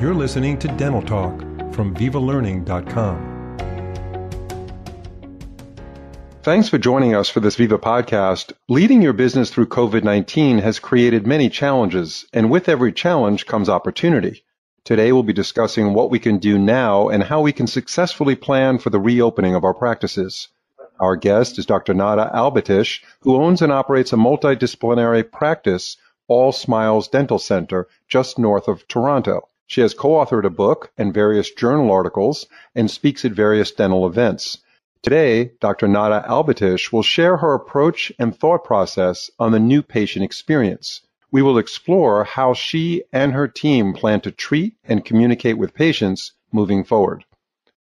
You're listening to Dental Talk from VivaLearning.com. Thanks for joining us for this Viva podcast. Leading your business through COVID 19 has created many challenges, and with every challenge comes opportunity. Today we'll be discussing what we can do now and how we can successfully plan for the reopening of our practices. Our guest is Dr. Nada Albatich, who owns and operates a multidisciplinary practice, All Smiles Dental Center, just north of Toronto. She has co-authored a book and various journal articles and speaks at various dental events. Today, Dr. Nada Albatich will share her approach and thought process on the new patient experience. We will explore how she and her team plan to treat and communicate with patients moving forward.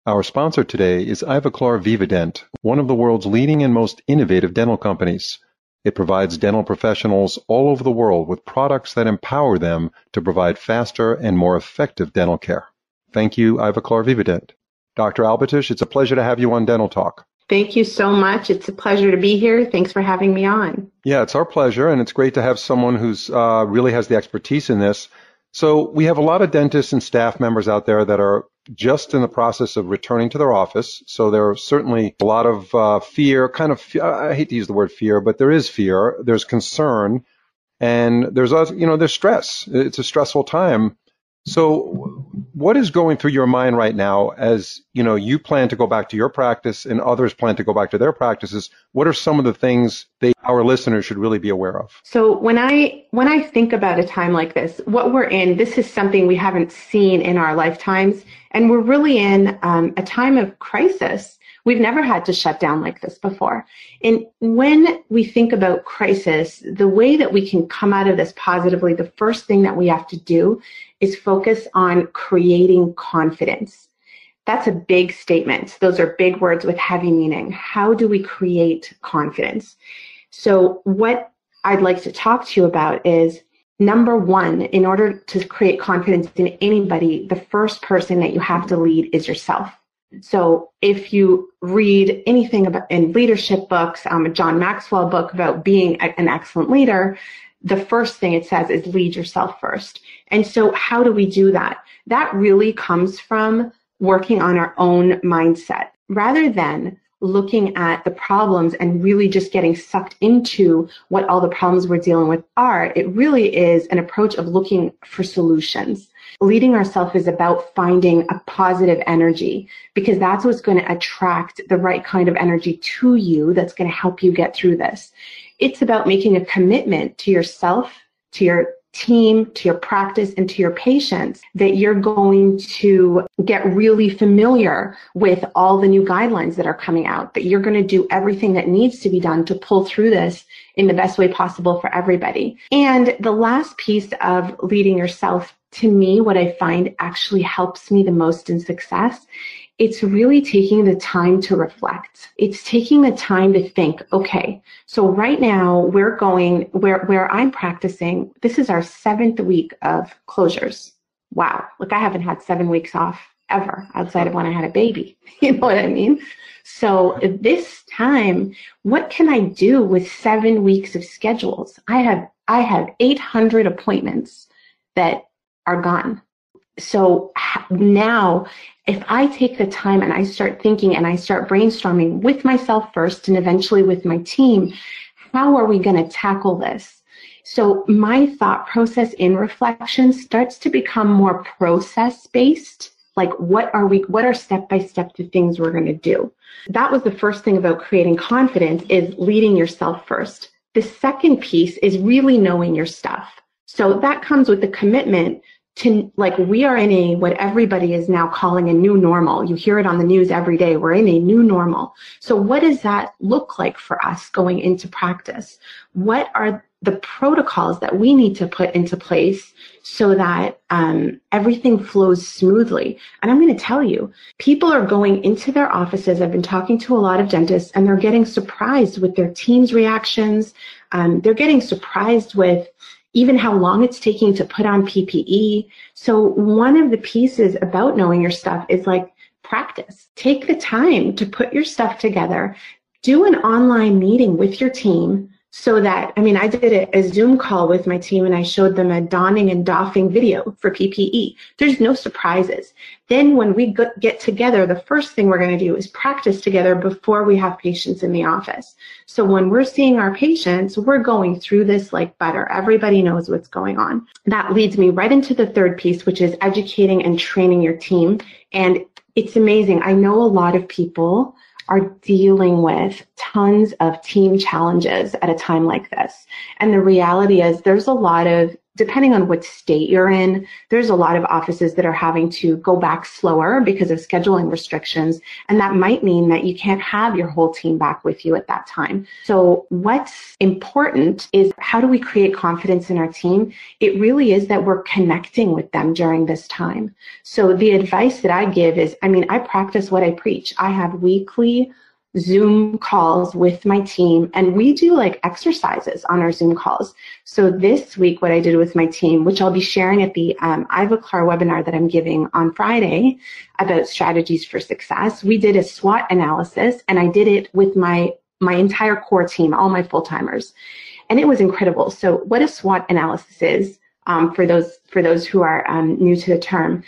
Our sponsor today is Ivoclar Vivadent, one of the world's leading and most innovative dental companies. It provides dental professionals all over the world with products that empower them to provide faster and more effective dental care. Thank you, Ivoclar Vivadent. Dr. Albatich, it's a pleasure to have you on Dental Talk. Thank you so much. It's a pleasure to be here. Thanks for having me on. Yeah, it's our pleasure, and it's great to have someone who's uh, really has the expertise in this. So we have a lot of dentists and staff members out there that are just in the process of returning to their office. So there are certainly a lot of uh, fear, kind of, I hate to use the word fear, but there is fear. There's concern and there's, you know, there's stress. It's a stressful time. So what is going through your mind right now as, you know, you plan to go back to your practice and others plan to go back to their practices? What are some of the things they, our listeners should really be aware of? So when I, when I think about a time like this, what we're in, this is something we haven't seen in our lifetimes. And we're really in um, a time of crisis We've never had to shut down like this before. And when we think about crisis, the way that we can come out of this positively, the first thing that we have to do is focus on creating confidence. That's a big statement. Those are big words with heavy meaning. How do we create confidence? So what I'd like to talk to you about is number one, in order to create confidence in anybody, the first person that you have to lead is yourself. So if you read anything about in leadership books, um, a John Maxwell book about being an excellent leader, the first thing it says is lead yourself first. And so how do we do that? That really comes from working on our own mindset rather than looking at the problems and really just getting sucked into what all the problems we're dealing with are. It really is an approach of looking for solutions leading ourselves is about finding a positive energy because that's what's going to attract the right kind of energy to you that's going to help you get through this. It's about making a commitment to yourself, to your team, to your practice, and to your patients that you're going to get really familiar with all the new guidelines that are coming out, that you're going to do everything that needs to be done to pull through this in the best way possible for everybody. And the last piece of leading yourself to me, what I find actually helps me the most in success, it's really taking the time to reflect. It's taking the time to think, okay, so right now we're going where, where I'm practicing. This is our seventh week of closures. Wow. Look, I haven't had seven weeks off ever outside of when I had a baby. You know what I mean? So this time, what can I do with seven weeks of schedules? I have, I have 800 appointments that are gone. So now, if I take the time and I start thinking and I start brainstorming with myself first and eventually with my team, how are we going to tackle this? So my thought process in reflection starts to become more process based. Like what are we, what are step by step the things we're going to do? That was the first thing about creating confidence is leading yourself first. The second piece is really knowing your stuff. So that comes with the commitment to like we are in a what everybody is now calling a new normal. You hear it on the news every day. We're in a new normal. So what does that look like for us going into practice? What are the protocols that we need to put into place so that um, everything flows smoothly. And I'm going to tell you, people are going into their offices. I've been talking to a lot of dentists, and they're getting surprised with their team's reactions. Um, they're getting surprised with even how long it's taking to put on PPE. So one of the pieces about knowing your stuff is like practice. Take the time to put your stuff together. Do an online meeting with your team so that I mean I did a, a, Zoom call with my team and I showed them a donning and doffing video for PPE. There's no surprises. Then when we get together, the first thing we're going to do is practice together before we have patients in the office. So when we're seeing our patients, we're going through this like butter. Everybody knows what's going on. That leads me right into the third piece, which is educating and training your team. And it's amazing. I know a lot of people are dealing with tons of team challenges at a time like this. And the reality is there's a lot of depending on what state you're in, there's a lot of offices that are having to go back slower because of scheduling restrictions. And that might mean that you can't have your whole team back with you at that time. So what's important is how do we create confidence in our team? It really is that we're connecting with them during this time. So the advice that I give is, I mean, I practice what I preach. I have weekly Zoom calls with my team and we do like exercises on our Zoom calls. So this week, what I did with my team, which I'll be sharing at the um, Ivoclar webinar that I'm giving on Friday about strategies for success, we did a SWOT analysis and I did it with my, my entire core team, all my full timers. And it was incredible. So what a SWOT analysis is, um, for those, for those who are um, new to the term,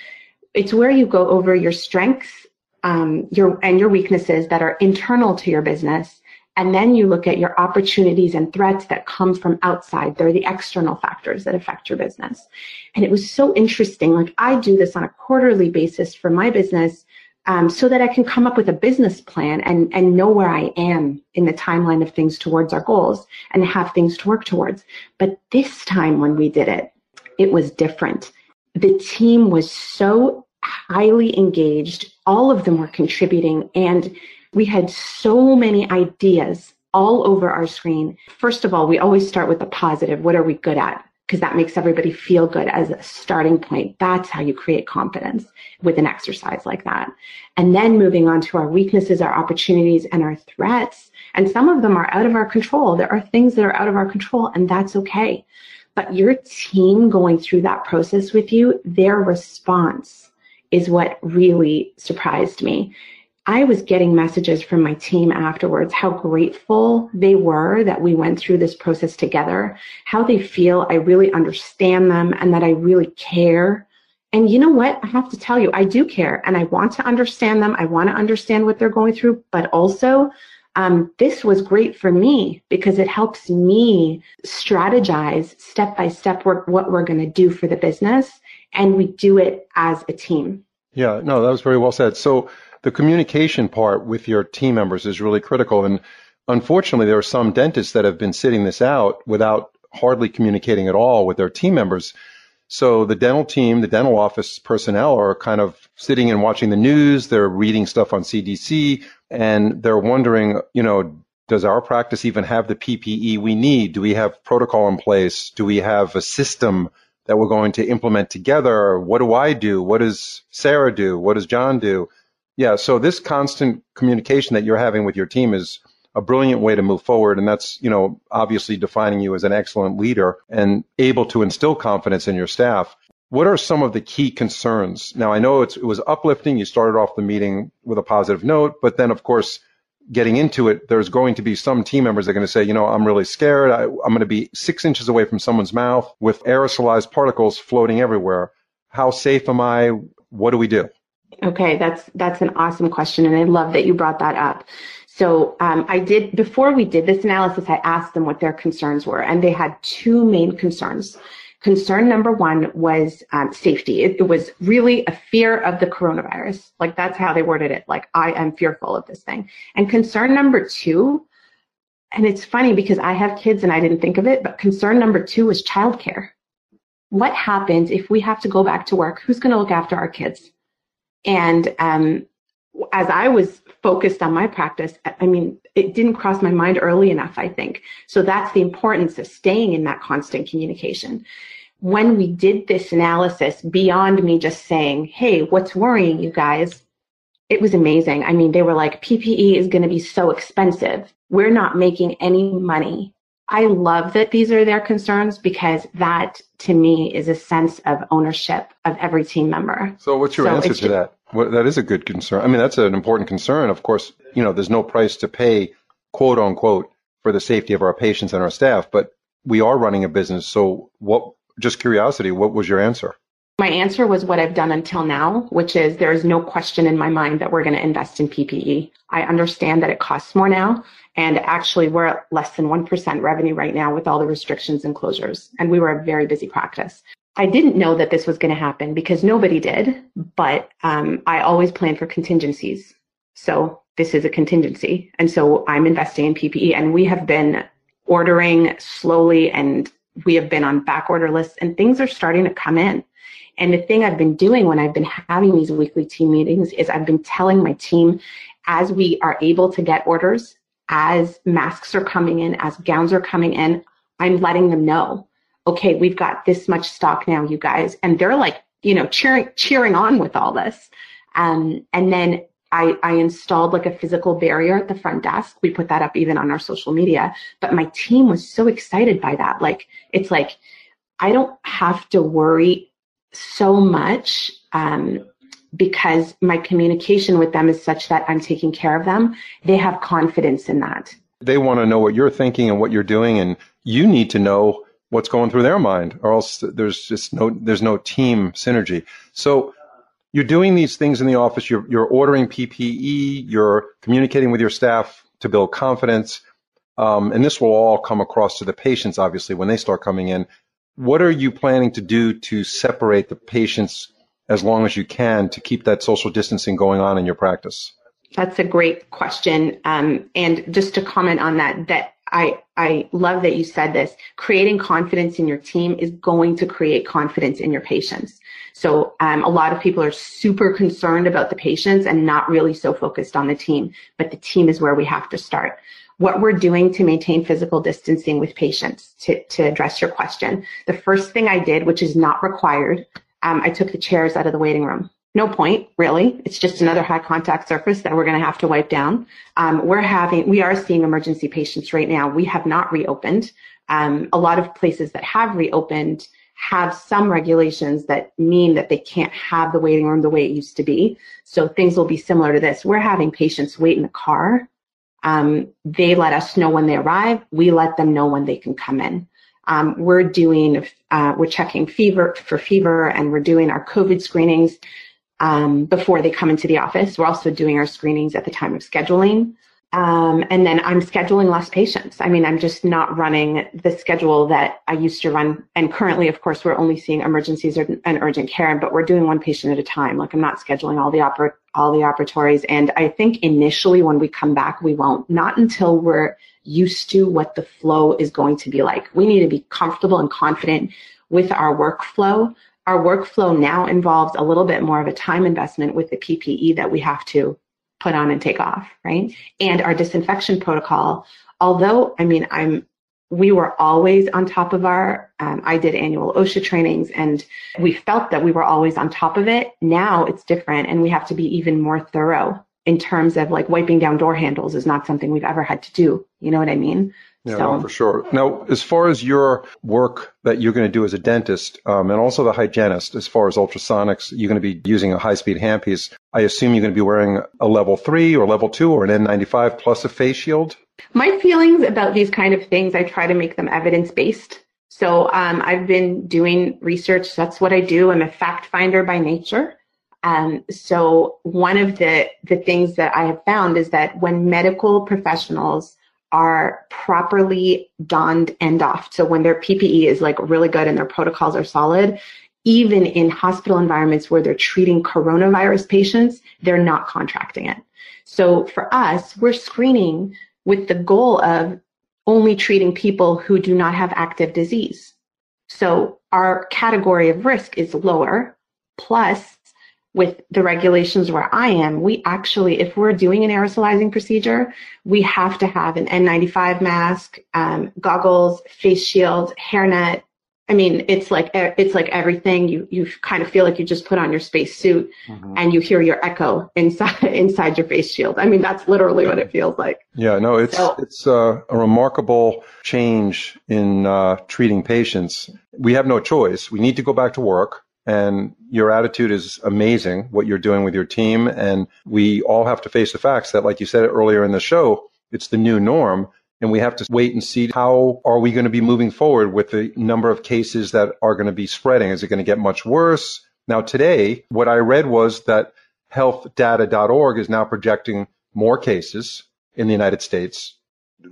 it's where you go over your strengths um, your and your weaknesses that are internal to your business. And then you look at your opportunities and threats that come from outside. They're the external factors that affect your business. And it was so interesting. Like i do this on a quarterly basis for my business um, so that i can come up with a business plan and and know where i am in the timeline of things towards our goals and have things to work towards. But this time when we did it it was different. The team was so highly engaged. All of them were contributing and we had so many ideas all over our screen. First of all, we always start with the positive. What are we good at? Because that makes everybody feel good as a starting point. That's how you create confidence with an exercise like that. And then moving on to our weaknesses, our opportunities, and our threats. And some of them are out of our control. There are things that are out of our control, and that's okay. But your team going through that process with you, their response is what really surprised me. I was getting messages from my team afterwards how grateful they were that we went through this process together, how they feel I really understand them and that I really care. And you know what? I have to tell you, I do care and I want to understand them. I want to understand what they're going through, but also um, this was great for me because it helps me strategize step by step what we're going to do for the business and we do it as a team. Yeah, no, that was very well said. So the communication part with your team members is really critical. And unfortunately, there are some dentists that have been sitting this out without hardly communicating at all with their team members. So the dental team, the dental office personnel are kind of sitting and watching the news. They're reading stuff on CDC and they're wondering, you know, does our practice even have the PPE we need? Do we have protocol in place? Do we have a system that we're going to implement together. What do I do? What does Sarah do? What does John do? Yeah, so this constant communication that you're having with your team is a brilliant way to move forward. And that's, you know, obviously defining you as an excellent leader and able to instill confidence in your staff. What are some of the key concerns? Now, I know it was uplifting. You started off the meeting with a positive note, but then, of course, getting into it, there's going to be some team members that are going to say, you know, I'm really scared. I, am going to be six inches away from someone's mouth with aerosolized particles floating everywhere. How safe am I? What do we do? Okay, that's that's an awesome question, and I love that you brought that up. So um, I did before we did this analysis. I asked them what their concerns were, and they had two main concerns. Concern number one was um, safety. It, it, was really a fear of the coronavirus. Like that's how they worded it. Like I am fearful of this thing. And concern number two, and it's funny because I have kids and I didn't think of it, but concern number two was childcare. What happens if we have to go back to work? Who's going to look after our kids? And um, as I was focused on my practice, I mean, it didn't cross my mind early enough, I think. So that's the importance of staying in that constant communication. When we did this analysis, beyond me just saying, hey, what's worrying you guys? It was amazing. I mean, they were like, PPE is going to be so expensive. We're not making any money. I love that these are their concerns because that to me is a sense of ownership of every team member. So what's your so answer to that? Well, that is a good concern. I mean, that's an important concern. Of course, you know, there's no price to pay, quote unquote, for the safety of our patients and our staff, but we are running a business. So what, just curiosity, what was your answer? My answer was what I've done until now, which is there is no question in my mind that we're going to invest in PPE. I understand that it costs more now. And actually, we're at less than 1% revenue right now with all the restrictions and closures. And we were a very busy practice. I didn't know that this was going to happen because nobody did, but um, I always plan for contingencies. So this is a contingency. And so I'm investing in PPE and we have been ordering slowly and we have been on back order lists and things are starting to come in. And the thing I've been doing when I've been having these weekly team meetings is I've been telling my team as we are able to get orders, as masks are coming in, as gowns are coming in, I'm letting them know, okay, we've got this much stock now, you guys. And they're like, you know, cheering, cheering on with all this. Um, and then I, I installed like a physical barrier at the front desk. We put that up even on our social media, but my team was so excited by that. Like, it's like, I don't have to worry so much, um, because my communication with them is such that I'm taking care of them. They have confidence in that. They want to know what you're thinking and what you're doing, and you need to know what's going through their mind, or else there's just no there's no team synergy. So you're doing these things in the office. You're, you're ordering PPE. You're communicating with your staff to build confidence. Um, and this will all come across to the patients, obviously, when they start coming in. What are you planning to do to separate the patients as long as you can to keep that social distancing going on in your practice? That's a great question. Um, and just to comment on that, that I, I love that you said this. Creating confidence in your team is going to create confidence in your patients. So um, a lot of people are super concerned about the patients and not really so focused on the team. But the team is where we have to start. What we're doing to maintain physical distancing with patients, to, to address your question, the first thing I did, which is not required, um, I took the chairs out of the waiting room no point really. It's just another high contact surface that we're going to have to wipe down. Um, we're having, we are seeing emergency patients right now. We have not reopened. Um, a lot of places that have reopened have some regulations that mean that they can't have the waiting room the way it used to be. So things will be similar to this. We're having patients wait in the car. Um, they let us know when they arrive. We let them know when they can come in. Um, we're doing, uh, we're checking fever for fever and we're doing our COVID screenings um, before they come into the office. We're also doing our screenings at the time of scheduling. Um, and then I'm scheduling less patients. I mean, I'm just not running the schedule that I used to run. And currently, of course, we're only seeing emergencies and urgent care, but we're doing one patient at a time. Like I'm not scheduling all the oper- all the operatories. And I think initially when we come back, we won't. Not until we're used to what the flow is going to be like. We need to be comfortable and confident with our workflow our workflow now involves a little bit more of a time investment with the PPE that we have to put on and take off, right? And our disinfection protocol, although, I mean, I'm, we were always on top of our, um, I did annual OSHA trainings and we felt that we were always on top of it. Now it's different and we have to be even more thorough in terms of like wiping down door handles is not something we've ever had to do. You know what I mean? Yeah, so. no, for sure. Now, as far as your work that you're going to do as a dentist, um, and also the hygienist, as far as ultrasonics, you're going to be using a high-speed handpiece. I assume you're going to be wearing a level three or level two or an N95 plus a face shield. My feelings about these kind of things, I try to make them evidence-based. So um, I've been doing research. That's what I do. I'm a fact finder by nature. Um, so one of the the things that I have found is that when medical professionals are properly donned and doffed. So when their PPE is like really good and their protocols are solid, even in hospital environments where they're treating coronavirus patients, they're not contracting it. So for us, we're screening with the goal of only treating people who do not have active disease. So our category of risk is lower. Plus, with the regulations where I am, we actually, if we're doing an aerosolizing procedure, we have to have an N95 mask, um, goggles, face shield, hairnet. I mean, it's like it's like everything. You you kind of feel like you just put on your space suit, mm-hmm. and you hear your echo inside inside your face shield. I mean, that's literally what it feels like. Yeah, no, it's so, it's uh, a remarkable change in uh, treating patients. We have no choice. We need to go back to work and your attitude is amazing, what you're doing with your team. And we all have to face the facts that, like you said earlier in the show, it's the new norm. and we have to wait and see how are we going to be moving forward with the number of cases that are going to be spreading. Is it going to get much worse? Now, today, what I read was that healthdata.org is now projecting more cases in the United States,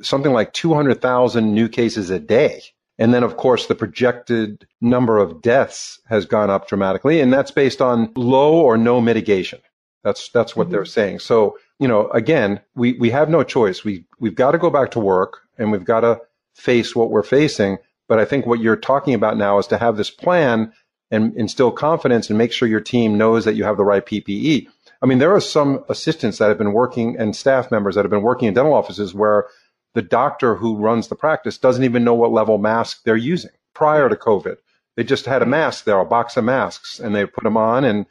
something like 200,000 new cases a day. And then, of course, the projected number of deaths has gone up dramatically, and that's based on low or no mitigation. That's that's what mm-hmm. they're saying. So, you know, again, we we have no choice. We we've got to go back to work, and we've got to face what we're facing. But I think what you're talking about now is to have this plan and instill confidence and make sure your team knows that you have the right PPE. I mean, there are some assistants that have been working and staff members that have been working in dental offices where the doctor who runs the practice doesn't even know what level mask they're using prior to COVID. They just had a mask there, a box of masks, and they put them on. And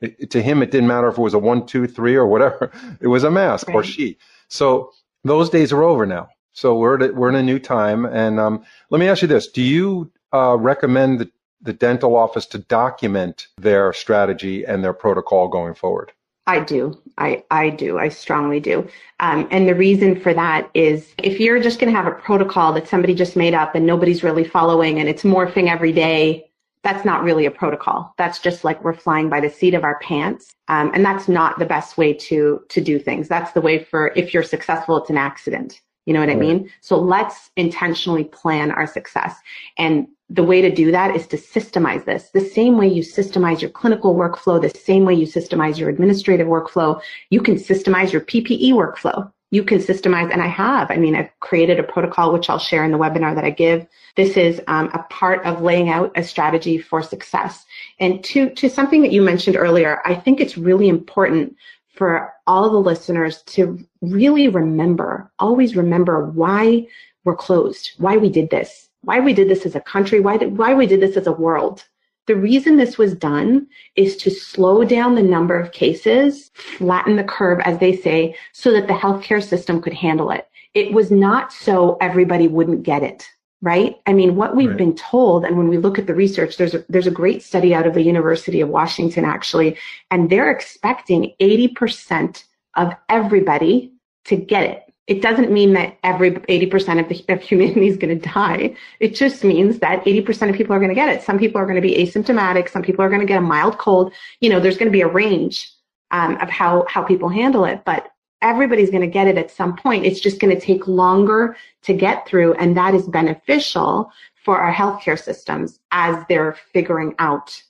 it, to him, it didn't matter if it was a one, two, three, or whatever. It was a mask right. or she. So those days are over now. So we're we're in a new time. And um, let me ask you this: Do you uh, recommend the, the dental office to document their strategy and their protocol going forward? I do. I, I do. I strongly do. Um, and the reason for that is if you're just going to have a protocol that somebody just made up and nobody's really following and it's morphing every day, that's not really a protocol. That's just like we're flying by the seat of our pants. Um, and that's not the best way to, to do things. That's the way for if you're successful, it's an accident. You know what I mean? So let's intentionally plan our success. And the way to do that is to systemize this. The same way you systemize your clinical workflow, the same way you systemize your administrative workflow, you can systemize your PPE workflow. You can systemize, and I have. I mean, I've created a protocol, which I'll share in the webinar that I give. This is um, a part of laying out a strategy for success. And to, to something that you mentioned earlier, I think it's really important for all the listeners to really remember, always remember why we're closed, why we did this, why we did this as a country, why, did, why we did this as a world. The reason this was done is to slow down the number of cases, flatten the curve, as they say, so that the healthcare system could handle it. It was not so everybody wouldn't get it right? I mean, what we've right. been told, and when we look at the research, there's a, there's a great study out of the University of Washington actually, and they're expecting 80% of everybody to get it. It doesn't mean that every 80% of, the, of humanity is going to die. It just means that 80% of people are going to get it. Some people are going to be asymptomatic. Some people are going to get a mild cold. You know, there's going to be a range um, of how, how people handle it. But everybody's going to get it at some point. It's just going to take longer to get through. And that is beneficial for our healthcare systems as they're figuring out.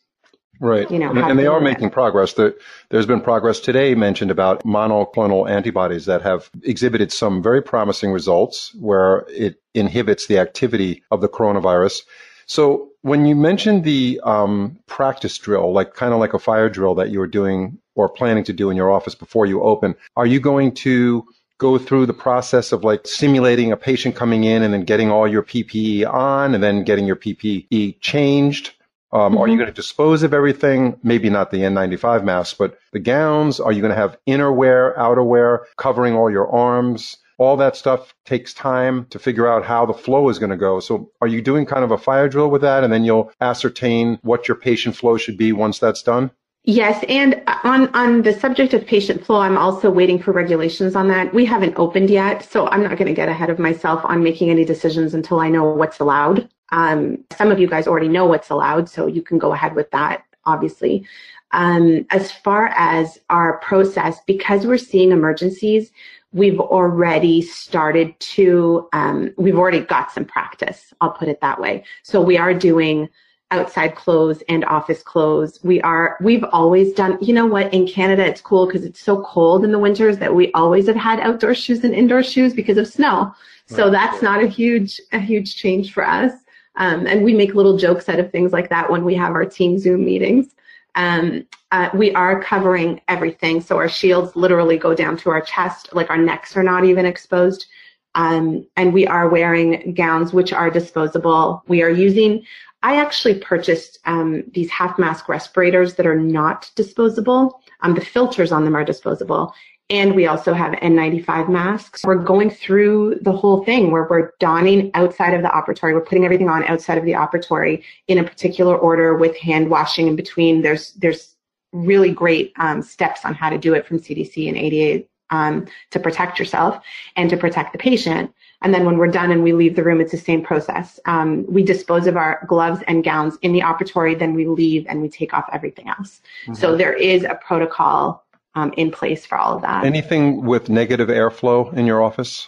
Right. You know, and, and they are making it. progress. there's been progress today mentioned about monoclonal antibodies that have exhibited some very promising results where it inhibits the activity of the coronavirus. So when you mentioned the um, practice drill, like kind of like a fire drill that you were doing or planning to do in your office before you open, are you going to go through the process of like simulating a patient coming in and then getting all your PPE on and then getting your PPE changed? Um, mm-hmm. Are you mm-hmm. going to dispose of everything? Maybe not the N95 masks, but the gowns. Are you going to have innerwear, outerwear covering all your arms? All that stuff takes time to figure out how the flow is going to go. So are you doing kind of a fire drill with that? And then you'll ascertain what your patient flow should be once that's done? Yes, and on on the subject of patient flow, I'm also waiting for regulations on that. We haven't opened yet, so I'm not going to get ahead of myself on making any decisions until I know what's allowed. Um, some of you guys already know what's allowed, so you can go ahead with that, obviously. Um, as far as our process, because we're seeing emergencies, we've already started to, um, we've already got some practice. I'll put it that way. So we are doing outside clothes and office clothes. We are, we've always done, you know what, in Canada, it's cool because it's so cold in the winters that we always have had outdoor shoes and indoor shoes because of snow. So that's not a huge, a huge change for us. Um, and we make little jokes out of things like that when we have our team Zoom meetings. Um, uh, we are covering everything. So our shields literally go down to our chest, like our necks are not even exposed. Um, and we are wearing gowns which are disposable. We are using I actually purchased um, these half mask respirators that are not disposable. Um, the filters on them are disposable. And we also have N95 masks. We're going through the whole thing where we're donning outside of the operatory. We're putting everything on outside of the operatory in a particular order with hand washing in between. There's, there's really great um, steps on how to do it from CDC and ADA um, to protect yourself and to protect the patient. And then when we're done and we leave the room, it's the same process. Um, we dispose of our gloves and gowns in the operatory, then we leave and we take off everything else. Mm-hmm. So there is a protocol um, in place for all of that. Anything with negative airflow in your office?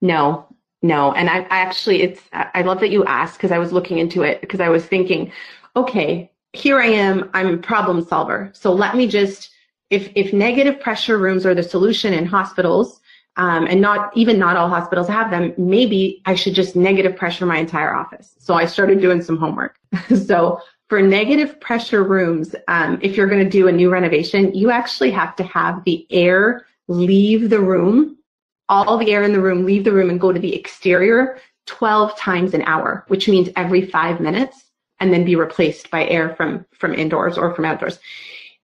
No, no. And I, I actually, it's, I love that you asked because I was looking into it because I was thinking, okay, here I am, I'm a problem solver. So let me just, if, if negative pressure rooms are the solution in hospitals, um, and not even not all hospitals have them, maybe I should just negative pressure my entire office. So I started doing some homework. so for negative pressure rooms, um, if you're going to do a new renovation, you actually have to have the air leave the room, all the air in the room leave the room and go to the exterior 12 times an hour, which means every five minutes and then be replaced by air from, from indoors or from outdoors.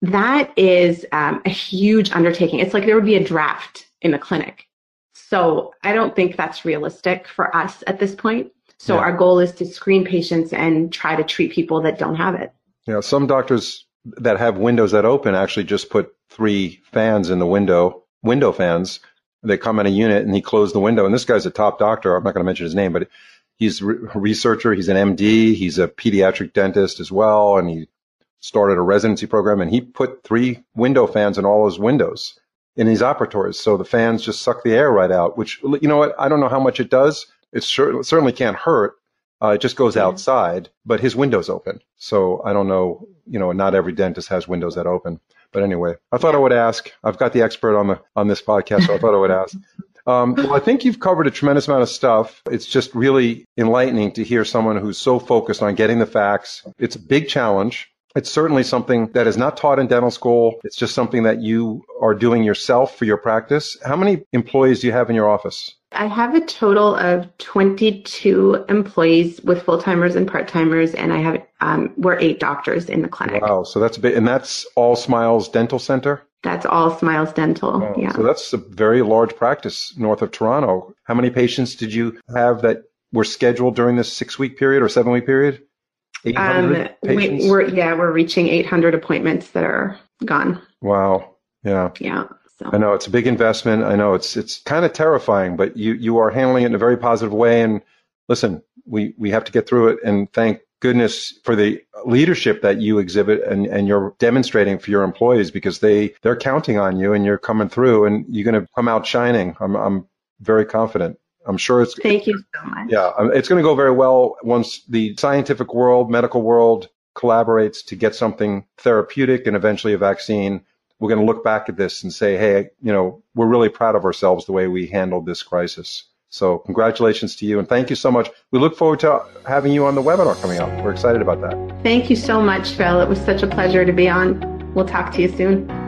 That is um, a huge undertaking. It's like there would be a draft in the clinic. So I don't think that's realistic for us at this point. So yeah. our goal is to screen patients and try to treat people that don't have it. Yeah, some doctors that have windows that open actually just put three fans in the window, window fans. They come in a unit and he closed the window. And this guy's a top doctor. I'm not going to mention his name, but he's a researcher. He's an MD. He's a pediatric dentist as well. And he started a residency program and he put three window fans in all his windows in his operatories. So the fans just suck the air right out, which, you know what? I don't know how much it does. It certainly can't hurt. Uh, it just goes outside, but his window's open. So I don't know, you know, not every dentist has windows that open. But anyway, I thought I would ask. I've got the expert on the on this podcast, so I thought I would ask. Um, well, I think you've covered a tremendous amount of stuff. It's just really enlightening to hear someone who's so focused on getting the facts. It's a big challenge. It's certainly something that is not taught in dental school. It's just something that you are doing yourself for your practice. How many employees do you have in your office? I have a total of 22 employees with full timers and part timers, and I have um, we're eight doctors in the clinic. Wow, so that's a bit, and that's all Smiles Dental Center. That's all Smiles Dental. Oh, yeah. So that's a very large practice north of Toronto. How many patients did you have that were scheduled during this six week period or seven week period? Um, we, we're yeah, we're reaching 800 appointments that are gone. Wow. Yeah. Yeah. So. I know it's a big investment. I know it's it's kind of terrifying, but you you are handling it in a very positive way. And listen, we we have to get through it. And thank goodness for the leadership that you exhibit and, and you're demonstrating for your employees because they they're counting on you and you're coming through and you're going to come out shining. I'm I'm very confident. I'm sure it's. Thank you so much. Yeah, um, it's going to go very well once the scientific world, medical world collaborates to get something therapeutic and eventually a vaccine. We're going to look back at this and say, hey, you know, we're really proud of ourselves the way we handled this crisis. So congratulations to you and thank you so much. We look forward to having you on the webinar coming up. We're excited about that. Thank you so much, Phil. It was such a pleasure to be on. We'll talk to you soon.